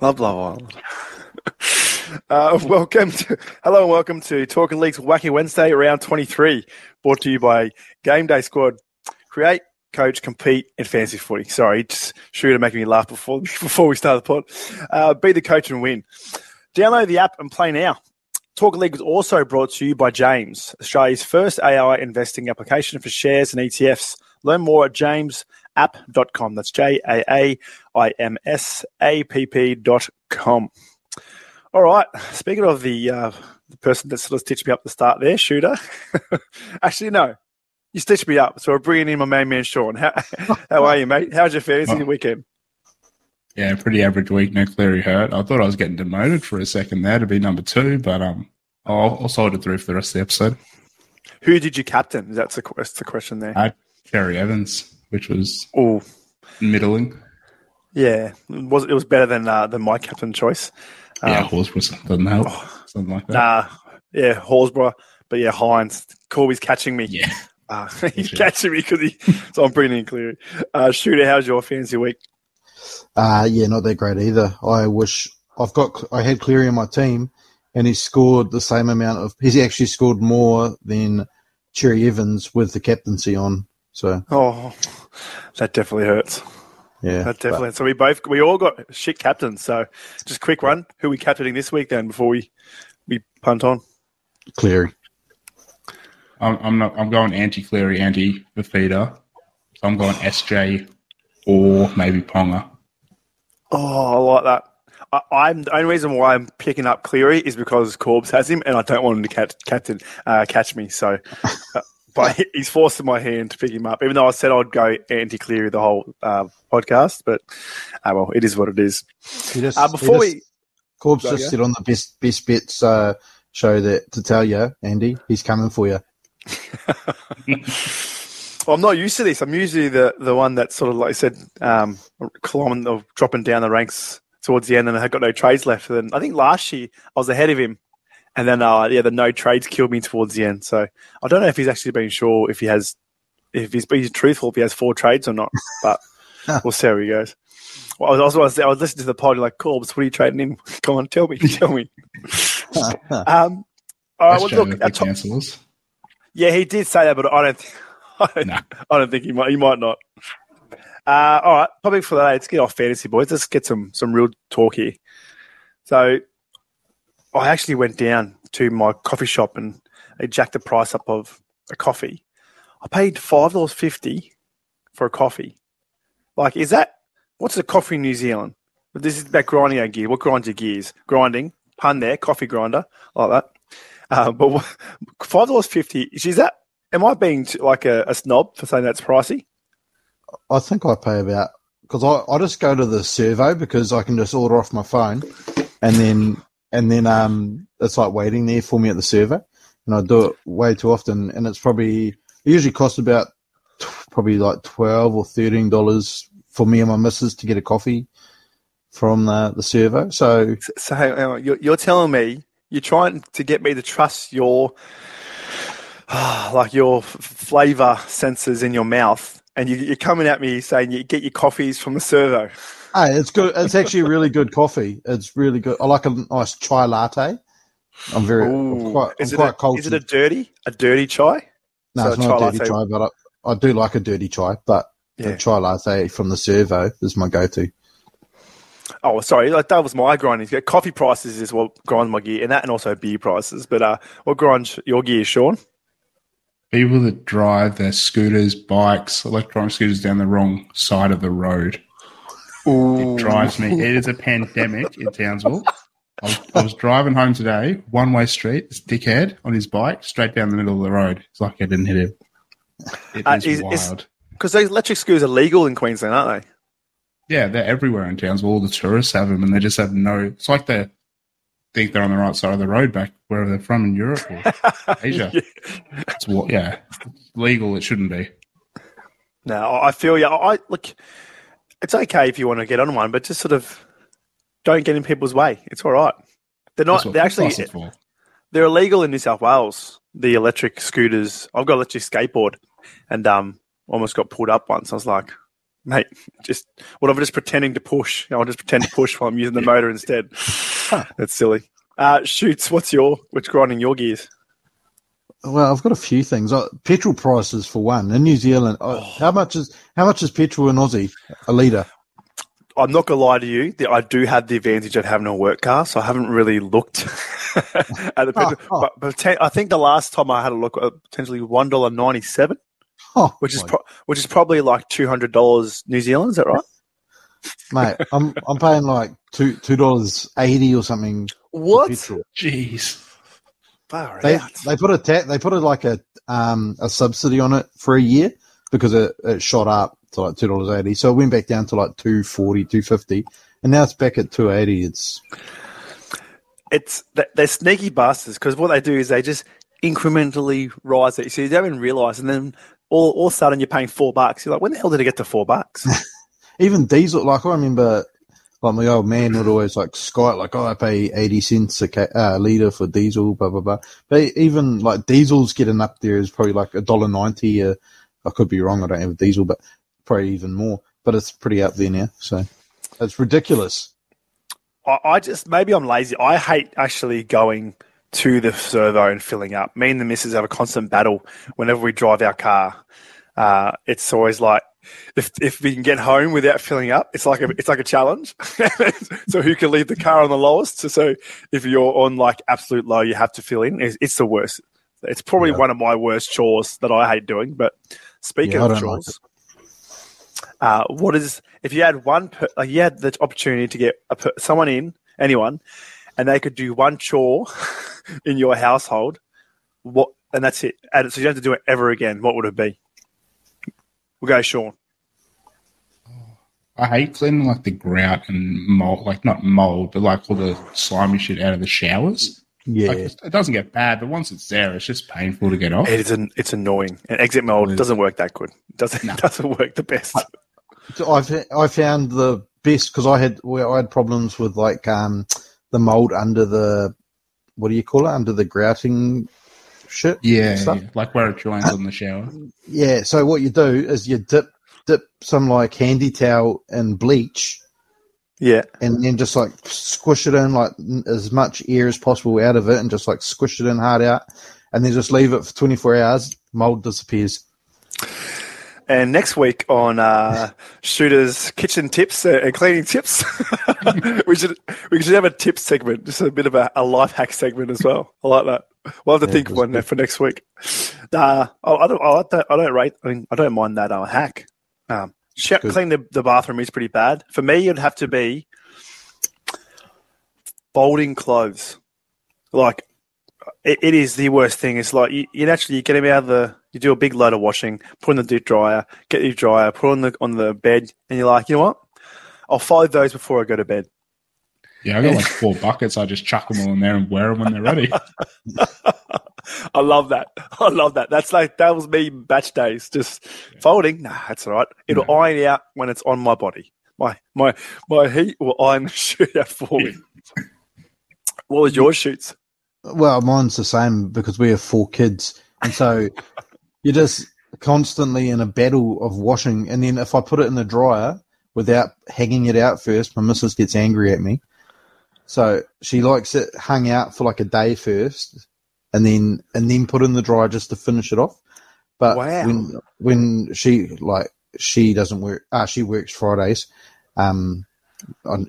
Love Love Island. Uh, welcome to hello and welcome to Talking Leagues Wacky Wednesday, round twenty three, brought to you by Game Day Squad. Create, coach, compete in fantasy footy. Sorry, just sure to make me laugh before before we start the pod. Uh, be the coach and win. Download the app and play now. Talk League was also brought to you by Jaaims, Australia's first AI investing application for shares and ETFs. Learn more at jaaimsapp.com. That's J A A I M S A P P.com. All right. Speaking of the uh, the person that sort of stitched me up the start there, Shoota. Actually, no, you stitched me up. So we're bringing in my main man Sean. How, how are you, mate? How's your fantasy oh. weekend? Yeah, pretty average week. No Cleary hurt. I thought I was getting demoted for a second there to be number two, but um, I'll, I'll soldier through for the rest of the episode. Who did you captain? That's the, that's the question there. Uh, Cherry Evans, which was oh middling. Yeah, it was it was better than uh, than my captain choice. Yeah, um, Horsburgh doesn't help. Oh, something like that. Nah, yeah, Horsburgh. But yeah, Hynes. Corby's catching me. Yeah. Uh, he's catching me because he. So I'm bringing in Cleary. Uh, Shoota, how's your fancy week? Uh, yeah, not that great either. I wish I've got. I had Cleary in my team, and he scored the same amount of. He's actually scored more than Cherry Evans with the captaincy on. So. Oh, that definitely hurts. Yeah, that definitely. But, so we both we all got shit captains. So just quick one: who are we captaining this week then? Before we we punt on. Cleary. I'm, I'm not. I'm going anti Cleary, anti Fifita. So I'm going SJ or maybe Ponga. Oh, I like that. I, am the only reason why I'm picking up Cleary is because Corbs has him, and I don't want him to catch, captain uh, catch me. So, uh, but he's forcing my hand to pick him up, even though I said I'd go anti Cleary the whole uh, podcast. But uh, well, it is what it is. Just, uh, before we, Corbs just yeah? sit on the best best bits uh, show that to tell you, Andy, he's coming for you. well, I'm not used to this. I'm usually the the one that sort of like I said, um, climbing or dropping down the ranks towards the end, and I had got no trades left. And I think last year I was ahead of him, and then uh, yeah, the no trades killed me towards the end. So I don't know if he's actually been sure if he has, if he's being truthful, if he has four trades or not. But we'll see how he goes. Well, I was, I was, I was listening to the pod like, Corbs, what are you trading in? Come on, tell me, tell me. um, all right, well, look, top, yeah, he did say that, but I don't, I don't, no. I don't think he might. He might not. Uh, all right, topic for the day. Let's get off fantasy, boys. Let's get some some real talk here. So, I actually went down to my coffee shop and they jacked the price up of a coffee. I paid five dollars fifty for a coffee. Like, is that what's a coffee in New Zealand? But This is about grinding our gear. What grinds your gears? Grinding, pun there, coffee grinder, like that. Uh, but five dollars fifty. Is that? Am I being like a, a snob for saying that's pricey? I think I pay about because I, I just go to the servo because I can just order off my phone, and then and then um it's like waiting there for me at the servo, and I do it way too often, and it's probably it usually costs about t- probably like twelve or thirteen dollars for me and my missus to get a coffee from the the servo. So so you're, you're telling me you're trying to get me to trust your like your flavor sensors in your mouth and you, are coming at me saying you get your coffees from the servo. Hey, it's good. It's actually a really good coffee. It's really good. I like a nice chai latte. I'm very I'm quite, is, I'm it a, is it a dirty a dirty chai? No, so it's not a dirty latte. chai, but I, I, do like a dirty chai. But yeah. the chai latte from the servo is my go-to. Oh, sorry, like that was my grinding. Coffee prices is what grinds my gear, and that, and also beer prices. But uh, what grinds your gear, Sean? people that drive their scooters, bikes, electronic scooters down the wrong side of the road. Ooh. It drives me. It is a pandemic in Townsville. I was, I was, driving home today, one way street, this dickhead on his bike, straight down the middle of the road. It's like I didn't hit him. It uh, is, is wild. Because those electric scooters are legal in Queensland, aren't they? Yeah, they're everywhere in Townsville. All the tourists have them, and they just have no. It's like they're think they're on the right side of the road back wherever they're from in Europe or Asia. yeah. It's what, yeah, legal. It shouldn't be. No, I feel yeah. I look. It's okay if you want to get on one, but just sort of don't get in people's way. It's all right. They're not. They're actually. They're illegal in New South Wales. The electric scooters. I've got electric skateboard, and um, almost got pulled up once. I was like, mate. Just what I'm just pretending to push. I'll just pretend to push while I'm using the motor instead. That's silly. Uh, shoots. What's your what's grinding your gears? Well, I've got a few things. Uh, petrol prices for one in New Zealand. Uh, How much is how much is petrol in Aussie a litre? I'm not gonna lie to you. that I do have the advantage of having a work car, so I haven't really looked at the petrol. oh. But, but te- I think the last time I had a look, uh, potentially one dollar ninety seven, Oh, which is pro- which is probably like two hundred dollars New Zealand. Is that right? mate. I'm I'm paying like two two dollars eighty or something. What? Jeez. Far They out. they put a ta- they put a, like a um a subsidy on it for a year because it, it shot up to like two dollars eighty. So it went back down to like 240, 250. and now it's back at two eighty. It's it's they're sneaky bastards because what they do is they just incrementally rise it. So you don't even realize, and then all, all of a sudden you're paying four bucks. You're like, when the hell did it get to four bucks? even diesel. Like I remember, like my old man would always like sky like, oh, I pay eighty cents a ca- uh, liter for diesel, blah blah blah. But even like diesel's getting up there is probably like a dollar ninety. Uh, I could be wrong. I don't have a diesel, but probably even more. But it's pretty up there now. So it's ridiculous. I, I just maybe I'm lazy. I hate actually going to the servo and filling up. Me and the missus have a constant battle whenever we drive our car. Uh, it's always like if if we can get home without filling up, it's like a it's like a challenge. so who can leave the car on the lowest? So, so if you're on like absolute low, you have to fill in. It's, it's the worst. It's probably Yeah. one of my worst chores that I hate doing. But speaking Yeah, of don't like chores, uh, what is if you had one per, like you had the opportunity to get a per, someone in anyone and they could do one chore in your household what and that's it and so you don't have to do it ever again what would it be we'll go sean. I hate cleaning like the grout and mold, like not mold, but like all the slimy shit out of the showers. Yeah, Like, it doesn't get bad, but once it's there, it's just painful to get off. it is an, it's annoying. And exit mold doesn't work that good. It doesn't No. doesn't work the best. I've I found the best because I had where I had problems with like um the mold under the what do you call it? Under the grouting shit. Yeah, stuff. yeah, like where it joins on the shower. Yeah. So what you do is you dip dip some like handy towel in bleach yeah and then just like squish it in like as much air as possible out of it and just like squish it in hard out and then just leave it for 24 hours. Mold disappears. And next week on uh, shooters kitchen tips and cleaning tips. We should we should have a tip segment just a bit of a, a life hack segment as well. I like that. We'll have to Yeah, think of one good. for next week. Uh, I, I don't I don't, I don't rate I mean I don't mind that uh, hack. Um, clean the, the bathroom is pretty bad. For me it'd have to be folding clothes. Like it, it is the worst thing. It's like you, you naturally you get them out of the, you do a big load of washing, put in the deep dryer, get your dryer, put on the on the bed, and you're like, you know what? I'll fold those before I go to bed. Yeah, I got like four buckets. I just chuck them all in there and wear them when they're ready. I love that. I love that. That's like that was me batch days. Just folding. Nah, that's all right. It'll No. iron out when it's on my body. My my my heat will iron the shoot out for me. What was your shoots? Well, mine's the same because we have four kids, and so you're just constantly in a battle of washing. And then if I put it in the dryer without hanging it out first, my missus gets angry at me. So she likes it hung out for like a day first, and then and then put in the dryer just to finish it off. But Wow. when when she like she doesn't work, ah, she works Fridays. Um,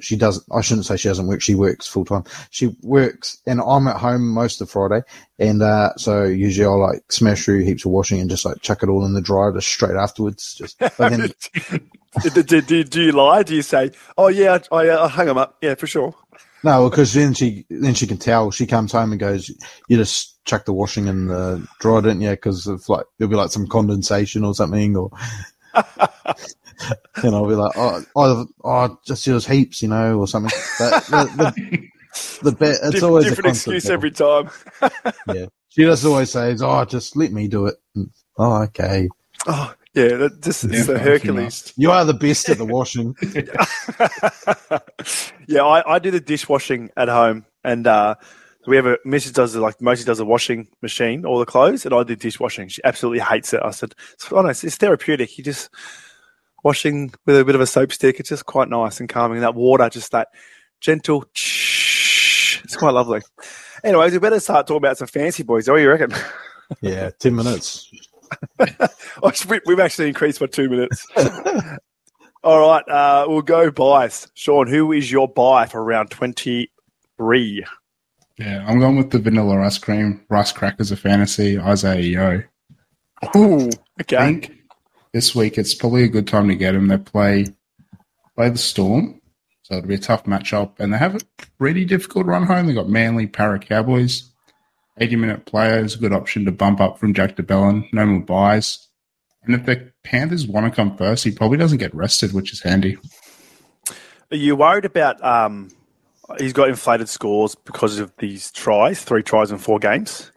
she doesn't. I shouldn't say she doesn't work. She works full time. She works, and I'm at home most of Friday, and uh, so usually I'll like smash through heaps of washing and just like chuck it all in the dryer just straight afterwards. Just but then do, do, do, do you lie? Do you say, "Oh yeah, I, I, I hung them up"? Yeah, for sure. no, because then she then she can tell. She comes home and goes, "You just chuck the washing in the dryer, didn't you?" Because of like there'll be like some condensation or something, or and I'll be like, "Oh, oh, oh just there's heaps, you know, or something." But the the, the bit, it's Dif- always a different constant excuse battle. every time. Yeah. She just always says, "Oh, just let me do it." And, oh, okay. Oh yeah, that, this Yeah, is the fine, Hercules. You are the best at the washing. yeah, I, I do the dishwashing at home, and uh, we have a Mrs. does the, like mostly does the washing machine, all the clothes, and I do dishwashing. She absolutely hates it. I said, "Oh no, it's, it's therapeutic. You just washing with a bit of a soap stick. It's just quite nice and calming. That water, just that gentle. It's quite lovely. Anyways, we better start talking about some fancy boys. What do you reckon? Yeah, ten minutes. Oh, we- We've actually increased by two minutes. All right, uh, we'll go buys. Sean, who is your buy for round 23? Yeah, I'm going with the vanilla ice cream, rice crackers of fantasy, Isaiah Yeo. Ooh, I okay. think this week it's probably a good time to get them. They play play the Storm, so it'll be a tough matchup, and they have a pretty difficult run home. They got Manly, Para Cowboys. 80 minute player is a good option to bump up from Jack de Belin. No more buys. And if the Panthers want to come first, he probably doesn't get rested, which is handy. Are you worried about um, he's got inflated scores because of these tries, three tries in four games?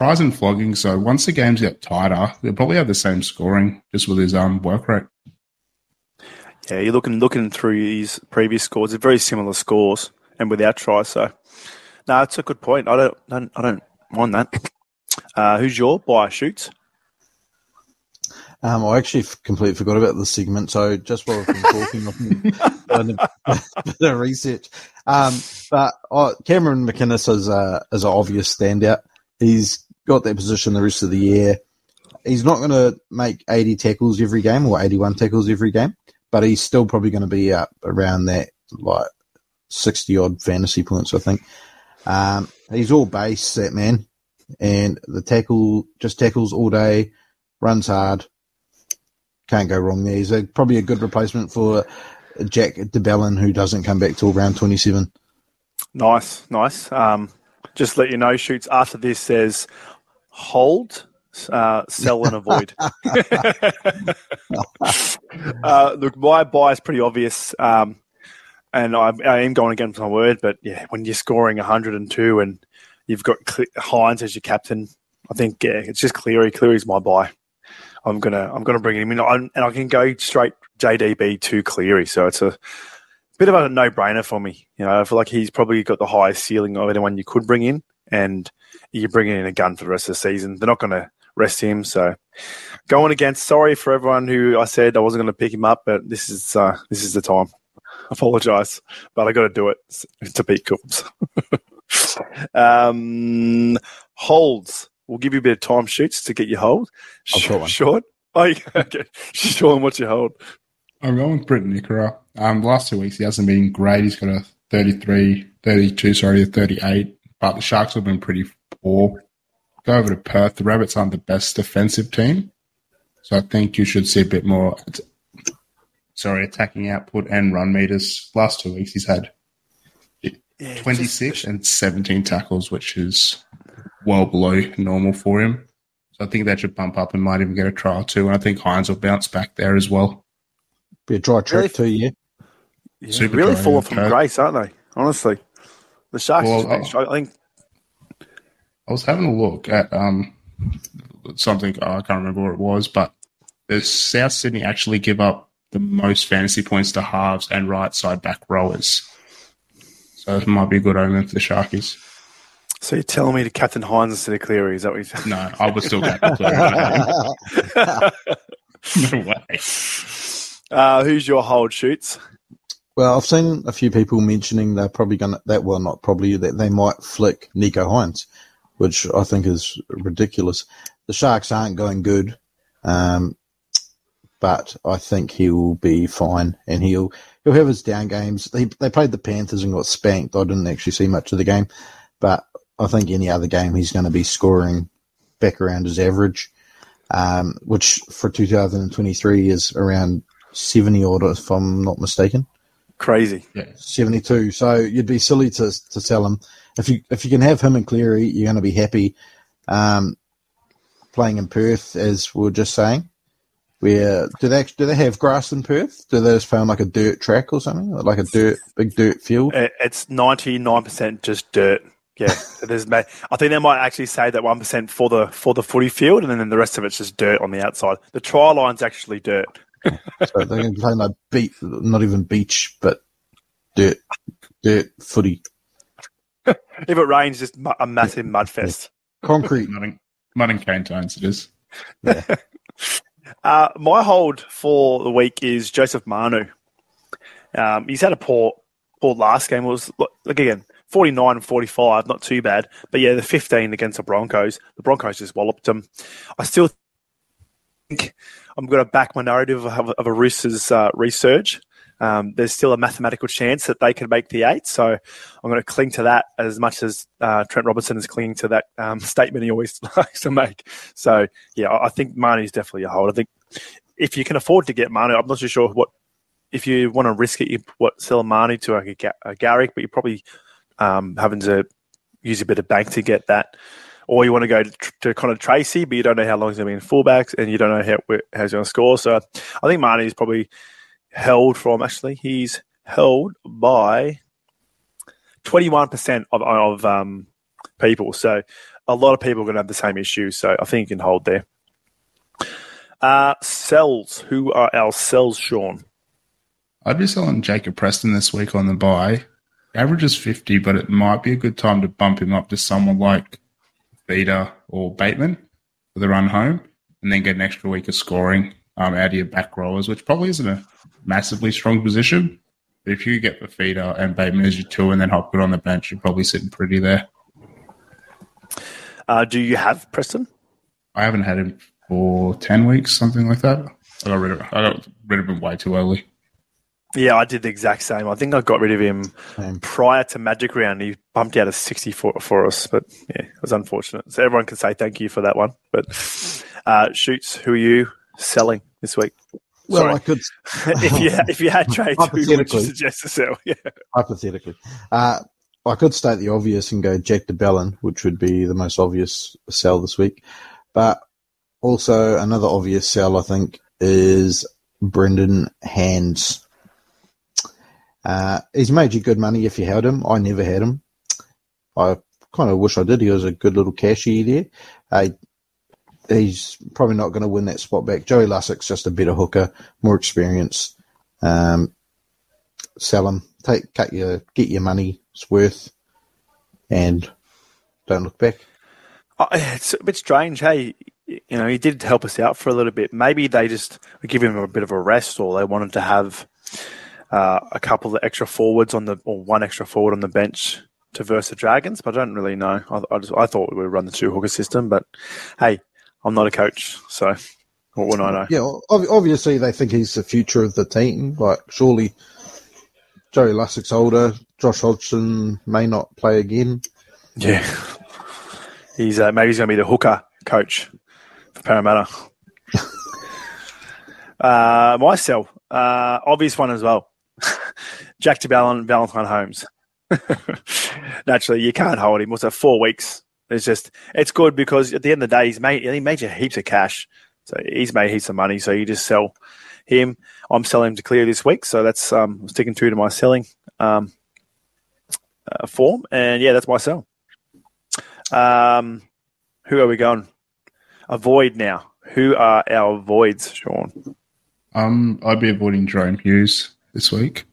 Tries and flogging, so once the games get tighter, they'll probably have the same scoring just with his um, work rate. Yeah, you're looking looking through his previous scores. They're very similar scores and without tries. So, no, it's a good point. I don't, I don't, I don't mind that. Uh, who's your buy shoots? Um, I actually f- completely forgot about this segment. So just while I've been talking, I've been a bit of research. Um, but uh, Cameron McInnes is a is an obvious standout. He's got that position the rest of the year. He's not going to make 80 tackles every game or 81 tackles every game, but he's still probably going to be up around that like 60 odd fantasy points, I think. Um, he's all base, that man, and the tackle just tackles all day, runs hard. Can't go wrong there. He's a, probably a good replacement for Jack de Belin, who doesn't come back till round 27. Nice, nice. Um, just let you know, shoots after this says hold, uh, sell, and avoid. uh, look, my buy is pretty obvious, um, and I, I am going against my word. But yeah, when you're scoring 102 and you've got Cle- Hynes as your captain, I think yeah, it's just Cleary. Cleary's my buy. I'm gonna I'm gonna bring him in, I'm, and I can go straight JDB to Cleary. So it's a bit of a no brainer for me. You know, I feel like he's probably got the highest ceiling of anyone you could bring in, and you're bringing in a gun for the rest of the season. They're not going to rest him. So going against. Sorry for everyone who I said I wasn't going to pick him up, but this is uh, this is the time. Apologise, but I got to do it to beat Coombs. um, holds. We'll give you a bit of time shoots to get your hold. I've got one. Short. Oh, yeah, okay. Sean, what's your hold? I'm going with Briton Nikora. Um, last two weeks he hasn't been great. He's got a 33, 32, sorry, a 38. But the Sharks have been pretty poor. Go over to Perth. The Rabbits aren't the best defensive team, so I think you should see a bit more. Sorry, attacking output and run meters. Last two weeks he's had Yeah, 26 just- and 17 tackles, which is well below normal for him. So I think that should bump up and might even get a trial too. And I think Hynes will bounce back there as well. Be a dry track Really? too, yeah. Yeah, Super really dry, falling yeah. from grace, aren't they? Honestly, the Sharks. Well, just I- I think I was having a look at um something oh, I can't remember what it was, but the South Sydney actually give up the most fantasy points to halves and right side back rowers. So it might be a good omen for the Sharkies. so. You're telling me to Captain Hynes instead of Cleary? Is that what you're saying? No, I was still get no way. Uh, who's your hold shoots? Well, I've seen a few people mentioning they're probably going to, that well, not probably, that they might flick Nicho Hynes, which I think is ridiculous. The Sharks aren't going good, um, but I think he will be fine and he'll, he'll have his down games. They, they played the Panthers and got spanked. I didn't actually see much of the game, but I think any other game he's going to be scoring back around his average, um, which for 2023 is around 70 odd, if I'm not mistaken. Crazy. yeah. 72. So you'd be silly to to sell him. If you if you can have him and Cleary, you're going to be happy. Um, playing in Perth, as we are just saying, where do they do they have grass in Perth? Do they just found like a dirt track or something, like a dirt big dirt field? It's ninety nine percent just dirt. Yeah, there's. I think they might actually say that one percent for the for the footy field, and then the rest of it's just dirt on the outside. The try line's actually dirt. So they can play like beat, not even beach, but dirt, dirt footy, If it rains, just mu- a massive mud fest. concrete. Mud and, mud and cane tones it is. Uh, my hold for the week is Joseph Manu. Um, he's had a poor, poor last game. It was like again 49 and 45, not too bad. But yeah, the 15 against the Broncos, the Broncos just walloped them. I still think I'm going to back my narrative of, of a Roosters uh, research. Um, there's still a mathematical chance that they can make the eight. So I'm going to cling to that as much as uh, Trent Robinson is clinging to that um, statement he always likes to make. So yeah, I think Manu is definitely a hold. I think if you can afford to get Manu, I'm not too sure what if you want to risk it, you what sell Manu to a, a Garrick, but you're probably um, having to use a bit of bank to get that. Or you want to go to, to Connor Tracey, but you don't know how long he's going to be in fullbacks, and you don't know how, how he's going to score. So I think Manu is probably held from actually he's held by 21% of, of um, people. So a lot of people are going to have the same issue. So I think you can hold there. Uh, cells. Who are our cells, Sean? I'd be selling Jacob Preston this week on the buy. Average is 50, but it might be a good time to bump him up to someone like Feeder or Bateman for the run home and then get an extra week of scoring um, out of your back rowers, which probably isn't a massively strong position. But if you get Fifita and Bateman as your two and then hop Hopgood on the bench, you're probably sitting pretty there. Uh, do you have Preston? I haven't had him for 10 weeks, something like that. I got rid of, I got rid of him way too early. Yeah, I did the exact same. I think I got rid of him same. prior to Magic Round. He bumped out a 60 for, for us, but yeah, it was unfortunate. So everyone can say thank you for that one. But uh, Shoots, who are you selling this week? Well, Sorry. I could. if you if you had trades, who would you suggest to sell? Yeah. Hypothetically, uh, I could state the obvious and go Jack de Belin, which would be the most obvious sell this week. But also another obvious sell, I think, is Brendan Hands. Uh, he's made you good money if you held him. I never had him. I kind of wish I did. He was a good little cashier there. Uh, he's probably not going to win that spot back. Joey Lussick's just a better hooker, more experience. Um, sell him, take, cut your, get your money, it's worth, and don't look back. Oh, it's a bit strange, hey. You know, he did help us out for a little bit. Maybe they just give him a bit of a rest, or they wanted to have uh, a couple of extra forwards on the, or one extra forward on the bench to verse the Dragons. But I don't really know. I, I, just, I thought we would run the two hooker system, but hey, I'm not a coach, so what would I know? Yeah, obviously they think he's the future of the team. Like, surely Joey Lussick's older. Josh Hodgson may not play again. Yeah, he's uh, maybe he's going to be the hooker coach for Parramatta. uh, myself, uh, obvious one as well. Jack Belin, Valentine Holmes. Naturally, you can't hold him. What's that? Four weeks it's just it's good because at the end of the day, he's made he made you heaps of cash, so he's made heaps of money. So you just sell him. I'm selling him to clear this week, so that's um, sticking true to my selling um, uh, form. And yeah, that's my sell. Um, who are we going? Avoid now. Who are our voids, Sean? Um, I'd be avoiding Jahrome Hughes this week,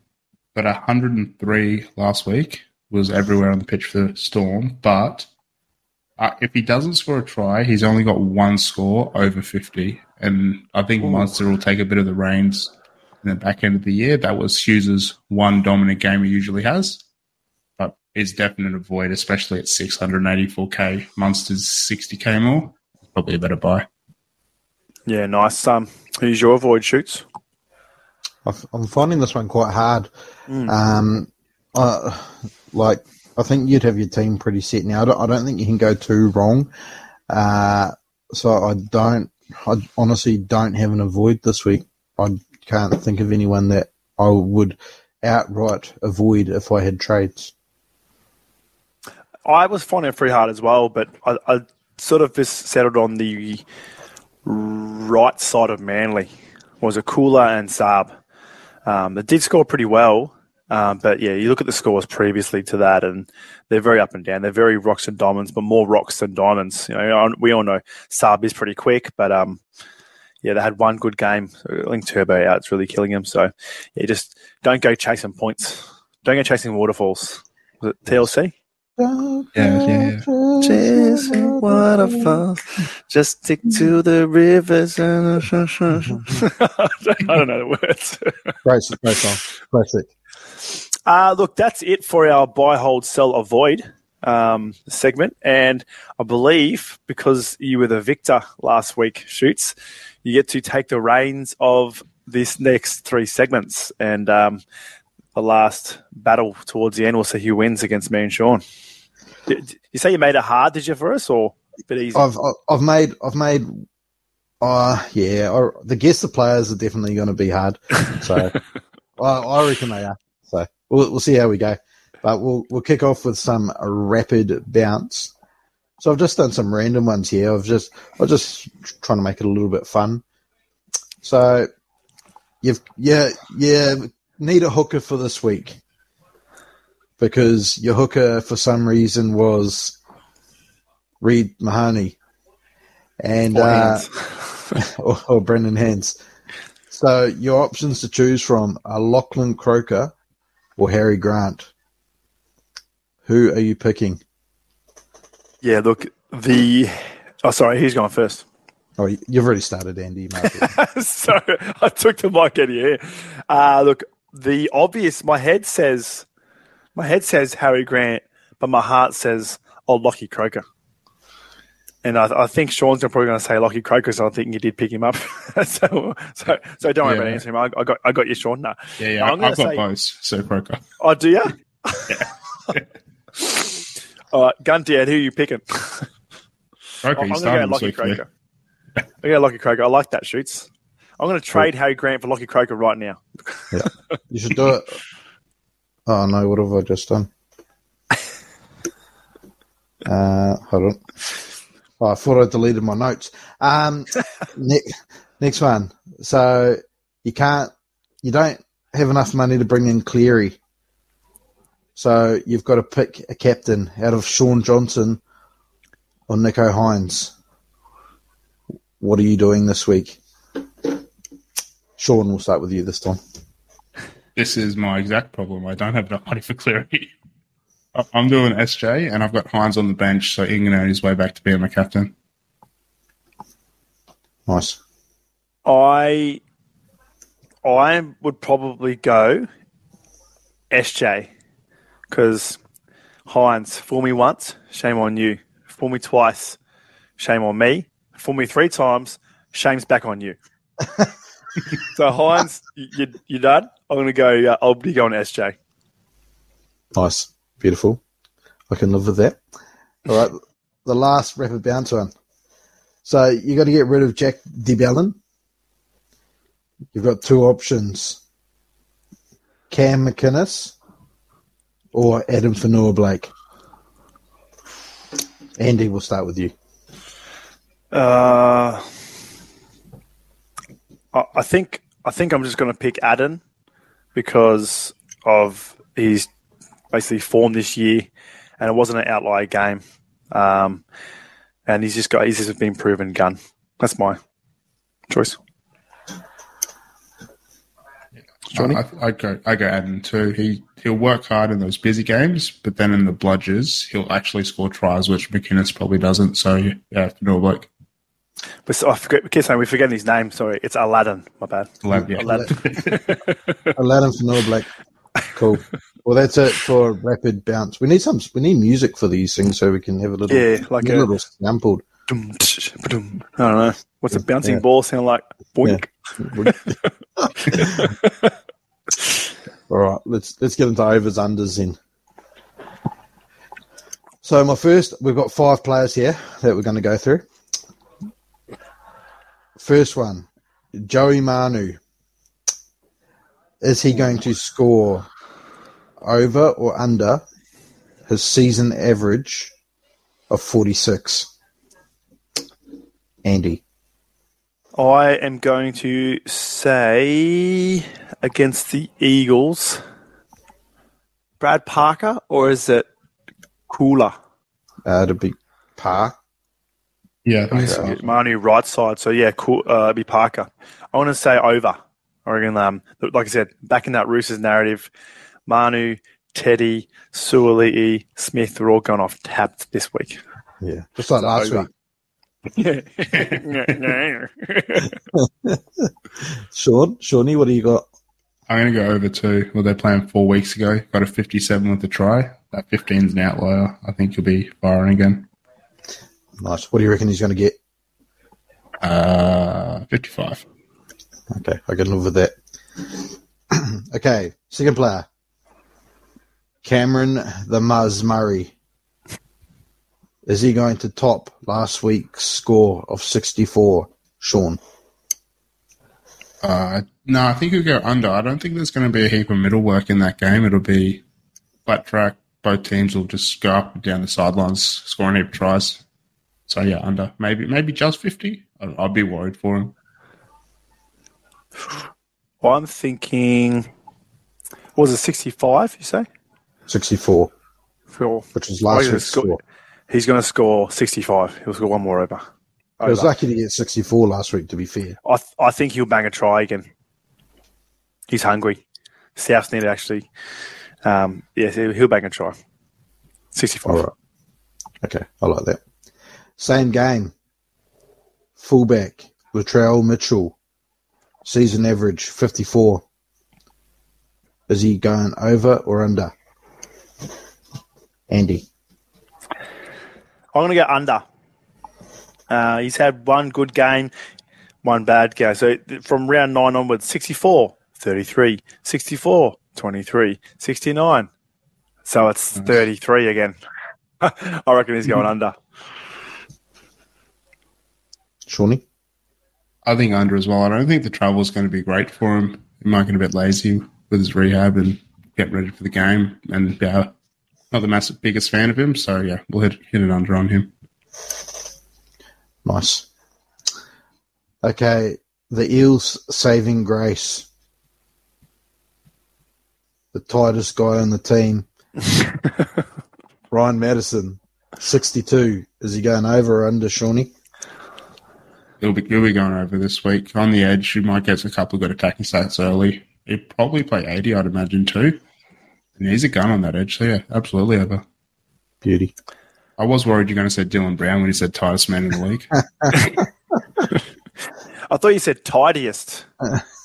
but 103 last week was everywhere on the pitch for the Storm, but uh, if he doesn't score a try, he's only got one score over 50. And I think Ooh. Munster will take a bit of the reins in the back end of the year. That was Hughes' one dominant game he usually has. But it's definite a void, especially at 684k. Munster's 60k more. Probably a better buy. Yeah, nice. Um, who's your void shoots? I'm finding this one quite hard. Mm. Um, uh, like I think you'd have your team pretty set now. I don't, I don't think you can go too wrong. Uh, so I don't. I honestly don't have an avoid this week. I can't think of anyone that I would outright avoid if I had trades. I was finding it pretty hard as well, but I, I sort of just settled on the right side of Manly. Was a Koula and Saab. Um, they did score pretty well, um, but yeah, you look at the scores previously to that, and they're very up and down. They're very rocks and diamonds, but more rocks than diamonds. You know, we all know Saab is pretty quick, but um, yeah, they had one good game. Link Turbo out, it's really killing them. So yeah, just don't go chasing points. Don't go chasing waterfalls. Was it TLC? Yeah, yeah, Chasing waterfalls, just stick to the rivers. And I don't know the words. Great, great song. Classic. Uh, look, that's it for our buy, hold, sell, avoid um, segment. And I believe because you were the victor last week, Shoots, you get to take the reins of this next three segments. And um, the last battle towards the end, we'll see who wins against me and Sean. Did, you say you made it hard, did you, for us, or a bit easy? I've I've made I've made. Uh yeah, I, the guess the players are definitely going to be hard. So I, I reckon they are. So we'll we'll see how we go. But we'll we'll kick off with some rapid bounce. So I've just done some random ones here. I've just I'm just trying to make it a little bit fun. So you've yeah yeah need a hooker for this week because your hooker for some reason was Reed Mahoney and Or uh, or, or Brendan Hands. So your options to choose from are Lachlan Croker or Harry Grant. Who are you picking? yeah, look, the. Oh, sorry, who's going first? Oh, you've already started, Andy. you might as well. so I took the mic out of your ear. Uh, look, the obvious. My head says, my head says Harry Grant, but my heart says, oh, Lockie Croker. And I, I think Sean's probably going to say Lockie Croker, so I think you did pick him up. so, so, so don't worry about answering him. I, I got, I got you, Sean. No, yeah. yeah. I'm gonna I've got say- both. So Croker. oh, do you? yeah. All right, gun to who are you picking? Croker, I'm going to go started this Lockie week. for. Croker. I'm going to go Lockie Croker. I like that, Shoots. I'm going to trade Harry Grant for Lockie Croker right now. yeah. You should do it. Oh no! What have I just done? Uh, hold on. Oh, I thought I deleted my notes. Um, next, next one. So you can't, you don't have enough money to bring in Cleary. So you've got to pick a captain out of Shaun Johnson or Nicho Hynes. What are you doing this week? Sean, we'll start with you this time. This is my exact problem. I don't have enough money for Cleary. I- I'm doing SJ, and I've got Hynes on the bench, so he can earn his way back to being my captain. Nice. I I would probably go SJ because Hynes fool me once, shame on you. Fool me twice, shame on me. Fool me three times, shame's back on you. so Hynes, you, you you done? I'm gonna go. Uh, I'll be going SJ. Nice. Beautiful. I can live with that. All right. The last rapid bounce one. So you got to get rid of Jack de Belin. You've got two options Cam McInnes or Adam Fonua Blake. Andy, we'll start with you. Uh, I, think I think I'm just going to pick Adam because of his basically form this year, and it wasn't an outlier game. Um, and he's just got he's just been proven gun. That's my choice. Johnny? I, I go, I go Adam too. He he'll work hard in those busy games, but then in the bludgers, he'll actually score tries, which McInnes probably doesn't. So yeah, have to know like But so I forget. We keep saying we're forgetting his name. Sorry, it's Aladdin. My bad. Aladdin, yeah. Aladdin. Aladdin Fonua Blake. Cool. Well, that's it for rapid bounce. We need some. We need music for these things so we can have a little, Yeah, like a a- little sampled. Dum, tsh. I don't know. What's a bouncing Yeah. ball sound like? Boink. All right, let's let's get into overs unders then. So my first, we've got five players here that we're going to go through. First one, Joey Manu. Is he going to score over or under his season average of forty six? Andy. I am going to say against the Eagles, Brad Parker, or is it Koula? Uh, to be par. yeah, Yeah, that's- Manu right side. So yeah, cool. Uh, it'd be Parker. I want to say over. I reckon, um, like I said, back in that Roosters narrative, Manu Teddy, Suaalii, Smith are all gone off tapped this week. Yeah, just like last over. week. Sean, Shawnee, what do you got? I'm going to go over to well, they're playing four weeks ago. Got a 57 with a try. That 15 is an outlier. I think he'll be firing again. Nice. What do you reckon he's going to get? Uh, 55. Okay, I can live with that. okay, second player. Cameron the Muzz Murray. Is he going to top last week's score of 64, Sean? Uh, no, I think he'll go under. I don't think there's going to be a heap of middle work in that game. It'll be flat track. Both teams will just go up and down the sidelines, scoring heap of tries. So yeah, under. Maybe maybe just 50. I- I'd be worried for him. Well, I'm thinking, what was it 65, you say? 64, Phil. which was Oh, last he's week's score. score- He's going to score 65. He'll score one more over. I was lucky to get 64 last week, to be fair. I, th- I think he'll bang a try again. He's hungry. South need actually. Um, yeah, he'll he'll bang a try. 65. All right. Okay, I like that. Same game. Fullback, Latrell Mitchell. Season average, 54. Is he going over or under? Andy. I'm going to go under. Uh, he's had one good game, one bad game. So from round nine onwards, 64, 33, 64, 23, 69. So it's 33 again. I reckon he's going under. Shawnee? I think under as well. I don't think the travel is going to be great for him. He might get a bit lazy with his rehab and get ready for the game. And yeah, not the massive biggest fan of him. So yeah, we'll hit, hit it under on him. Nice. Okay, the Eels saving grace. The tightest guy on the team. Ryan Matterson, 62. Is he going over or under, Shawnee? He'll be, he'll be going over this week. On the edge, he might get a couple of good attacking stats early. He'd probably play 80, I'd imagine, too. And he's a gun on that edge. So yeah, absolutely over. Beauty. I was worried you're going to say Dylan Brown when you said tightest man in the league. I thought you said tidiest.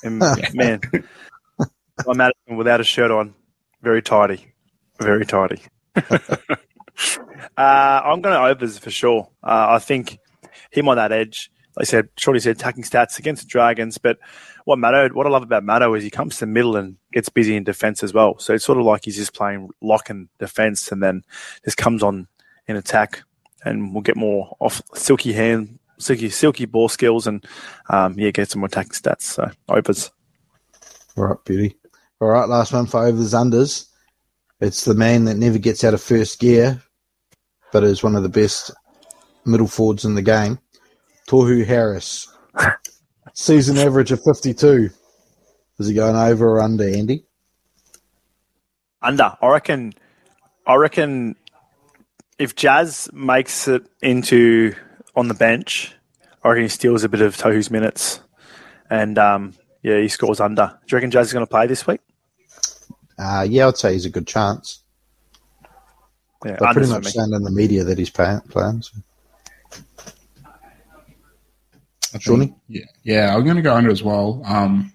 And man, I'm Matterson without a shirt on. Very tidy. Very tidy. uh, I'm going to overs for sure. Uh, I think him on that edge. I said, Shorty said attacking stats against the Dragons, but what Matto, what I love about Matto is he comes to the middle and gets busy in defence as well. So it's sort of like he's just playing lock and defence, and then just comes on in attack, and we'll get more off silky hand, silky silky ball skills, and um, yeah, get some more attacking stats. So overs. All right, beauty. All right, last one for overs unders. It's the man that never gets out of first gear, but is one of the best middle forwards in the game. Tohu Harris. Season average of 52. Is he going over or under, Andy? Under. I reckon. I reckon if Jazz makes it into on the bench, I reckon he steals a bit of Tohu's minutes, and um, yeah, he scores under. Do you reckon Jazz is going to play this week? Uh, yeah, I'd say he's a good chance. Yeah, They're pretty much saying in the media that he's playing. playing so. I think- Yeah, yeah, I'm going to go under as well. Um,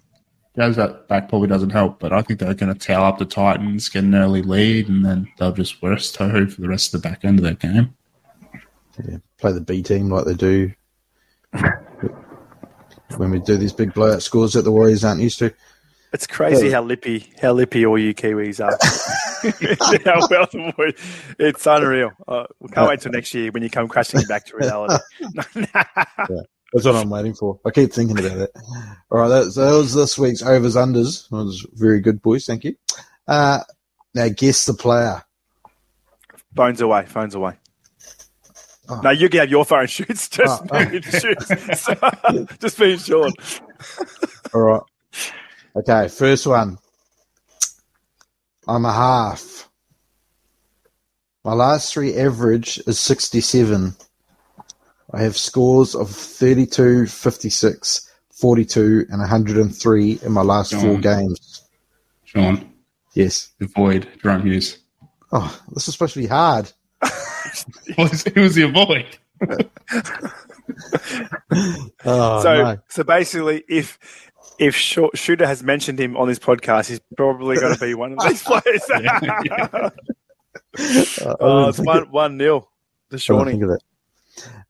Jazz that back probably doesn't help, but I think they're going to towel up the Titans, get an early lead, and then they'll just rest Tohu for the rest of the back end of that game. Yeah, play the B team like they do when we do these big blowout scores that the Warriors aren't used to. It's crazy how lippy, how lippy all you Kiwis are. how well the boy- it's unreal. Uh, we can't wait till next year when you come crashing back to reality. That's what I'm waiting for. I keep thinking about it. All right, that, so that was this week's overs unders. That was very good, boys. Thank you. Uh, now, guess the player. phones away, phones away. Oh. No, you can have your phone shoots. Just Oh, me shoots. So, just being Sean. All right. Okay, first one. I'm a half. My last three average is 67. I have scores of 32, 56, 42, and 103 in my last four games. Sean, Yes. Avoid Jahrome Hughes. Oh, this is supposed to be hard. It was the avoid. Oh, so, no. so basically, if if Sh- Shoota has mentioned him on this podcast, he's probably going to be one of these players. Uh, oh, it's think one one nil. The I didn't Shawnee.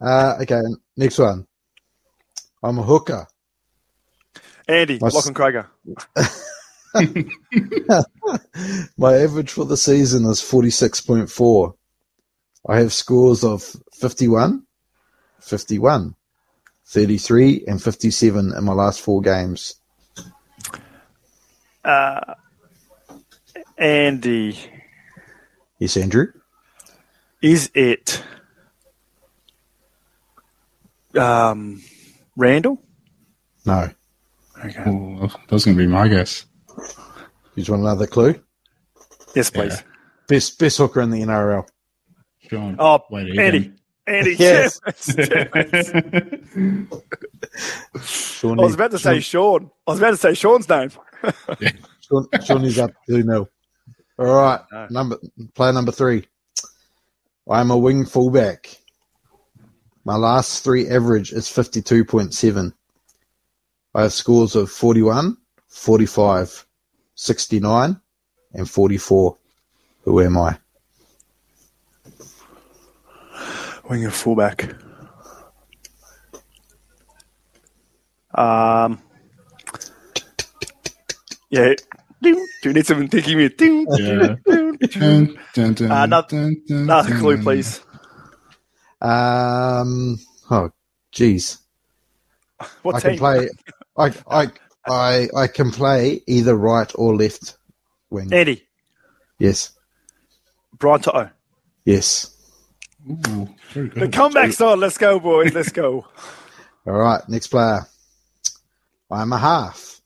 Uh, okay, next one. I'm a hooker. Andy, My s- Lachlan Croker. My average for the season is 46.4. I have scores of 51, 51, 33, and 57 in my last four games. Uh, Andy, Yes, Andrew? is it um, Randall? No. Okay. That was going to be my guess. You just want another clue? Yes, please. Yeah. Best best hooker in the NRL. Sean. Oh, Wait, Andy. Andy, Yes. damn it. I was about to say Sean. I was about to say Sean's name. Shawn, Shawnee's up 2 0. All right, No. number player number three. I'm a wing fullback. My last three average is 52.7. I have scores of 41, 45, 69, and 44. Who am I? Wing of fullback. Um. Yeah. Ding. Do you need something thinking me? Yeah. Uh, another- dun, dun, Another clue, please. Um, oh, geez. What I team? can play. I, I, I, I can play either right or left wing. Andy. Yes, Brian To'o. yes. Ooh, very The good. comeback's on. Let's go, boys. Let's go. All right, next player. I'm a half.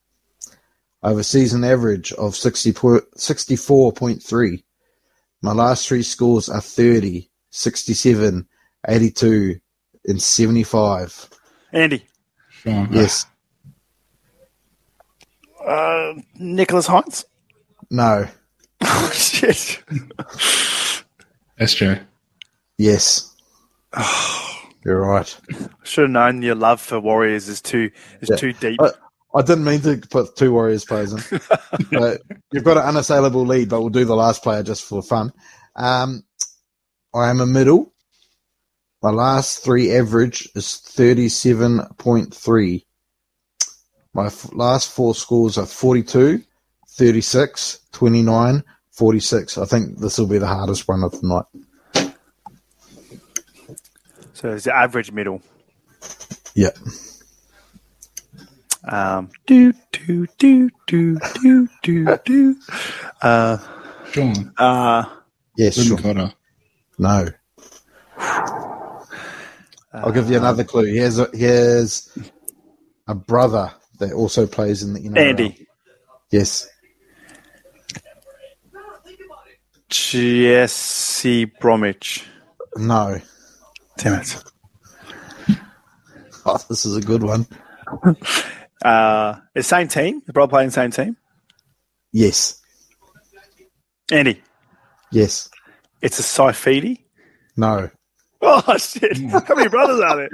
I have a season average of 60, po- 64.3. My last three scores are 30, 67, 82, and 75. Andy. Sean. Yes. Uh, Nicholas Hynes. No. Oh, shit. SJ. Yes. You're right. Should have known your love for Warriors is too is Yeah. too deep. Uh, I didn't mean to put two Warriors players in. but you've got an unassailable lead, but we'll do the last player just for fun. Um, I am a middle. My last three average is 37.3. My f- last four scores are 42, 36, 29, 46. I think this will be the hardest one of the night. so it's the average middle. Yeah. Um, do do do do do do do. Uh, Sean. uh, Yes, Lyndon sure. No. I'll give you another clue. Here's a, here's a brother that also plays in the NRL. Andy. Yes. Jesse Bromwich. No. Damn it. Oh, this is a good one. Uh, the same team. The brother playing the same team. Yes. Andy. Yes. It's a Saifiti. No. Oh shit! How many brothers are there?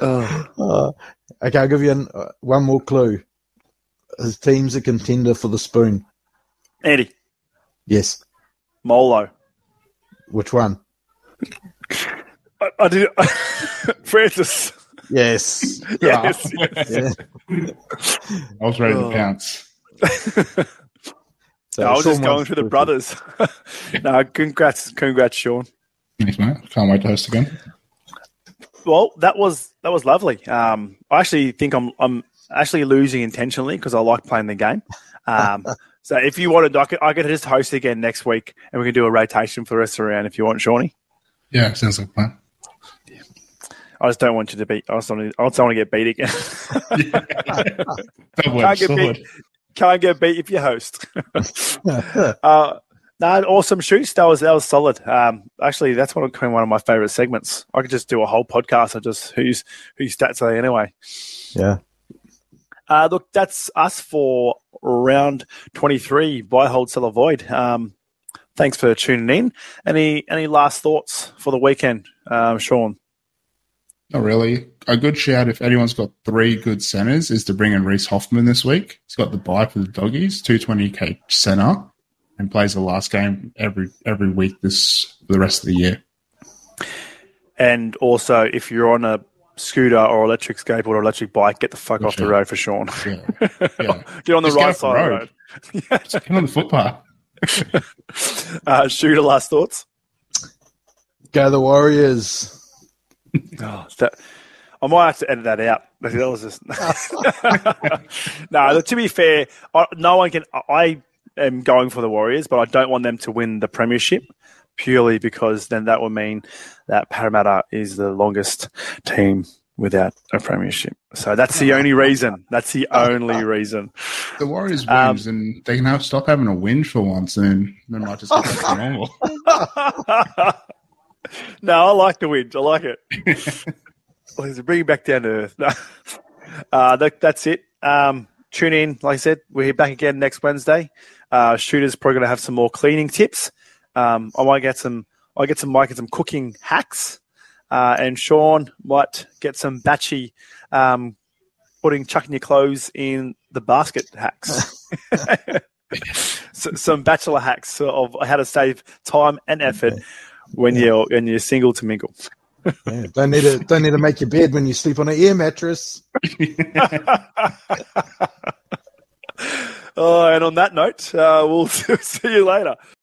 oh. Uh, okay, I'll give you an, uh, one more clue. His team's a contender for the spoon. Eddie. Yes. Molo. Which one? I, I did. Francis. Yes. Yes. Yeah. I was ready Oh. to pounce. So I was just going wants through the brothers. no, congrats, congrats, Sean. Thanks, mate. Can't wait to host again. Well, that was that was lovely. Um, I actually think I'm I'm actually losing intentionally because I like playing the game. Um, so if you wanted, I could, I could just host again next week, and we can do a rotation for the rest of the round if you want, Shawnee. Yeah, sounds like a plan. I just don't want you to beat. I just don't, I just don't want to get beat again. Double Can't get beat. Can't get beat if you host. uh, no, awesome shoots. That was that was solid. Um, actually, that's one of one of my favorite segments. I could just do a whole podcast of just who's whose stats are they anyway. yeah. Uh, look, that's us for round 23 buy, hold, sell, avoid. Um, thanks for tuning in. Any any last thoughts for the weekend, um, Sean? Not really. A good shout if anyone's got three good centers is to bring in Reese Hoffman this week. He's got the buy for the doggies, 220k center, and plays the last game every every week this for the rest of the year. And also, if you're on a scooter or electric skateboard or electric bike, get the fuck For off the road for Sean. Yeah. yeah. get on the Just right off the side of the road. road. Just get on the footpath. Uh, Shoota, last thoughts? Go the Warriors. Oh, that, I might have to edit that out. That was just no. look, To be fair, I, no one can. I am going for the Warriors, but I don't want them to win the premiership purely because then that would mean that Parramatta is the longest team without a premiership. So that's the only reason. That's the only reason. The Warriors Um, wins, and they can have, stop having a win for once, and they might just get back to normal. no, I like the win. I like it. Let's bring it back down to earth. No. Uh, that, that's it. Um, tune in. Like I said, we're back again next Wednesday. Uh, Shoota's probably going to have some more cleaning tips. Um, I might get some. I get some. Might get some cooking hacks. Uh, and Sean might get some batchy, um, putting chucking your clothes in the basket hacks. so, some bachelor hacks of how to save time and effort when you're when you're single to mingle. Yeah, don't need to don't need to make your bed when you sleep on an air mattress. oh, and on that note, uh, we'll see you later.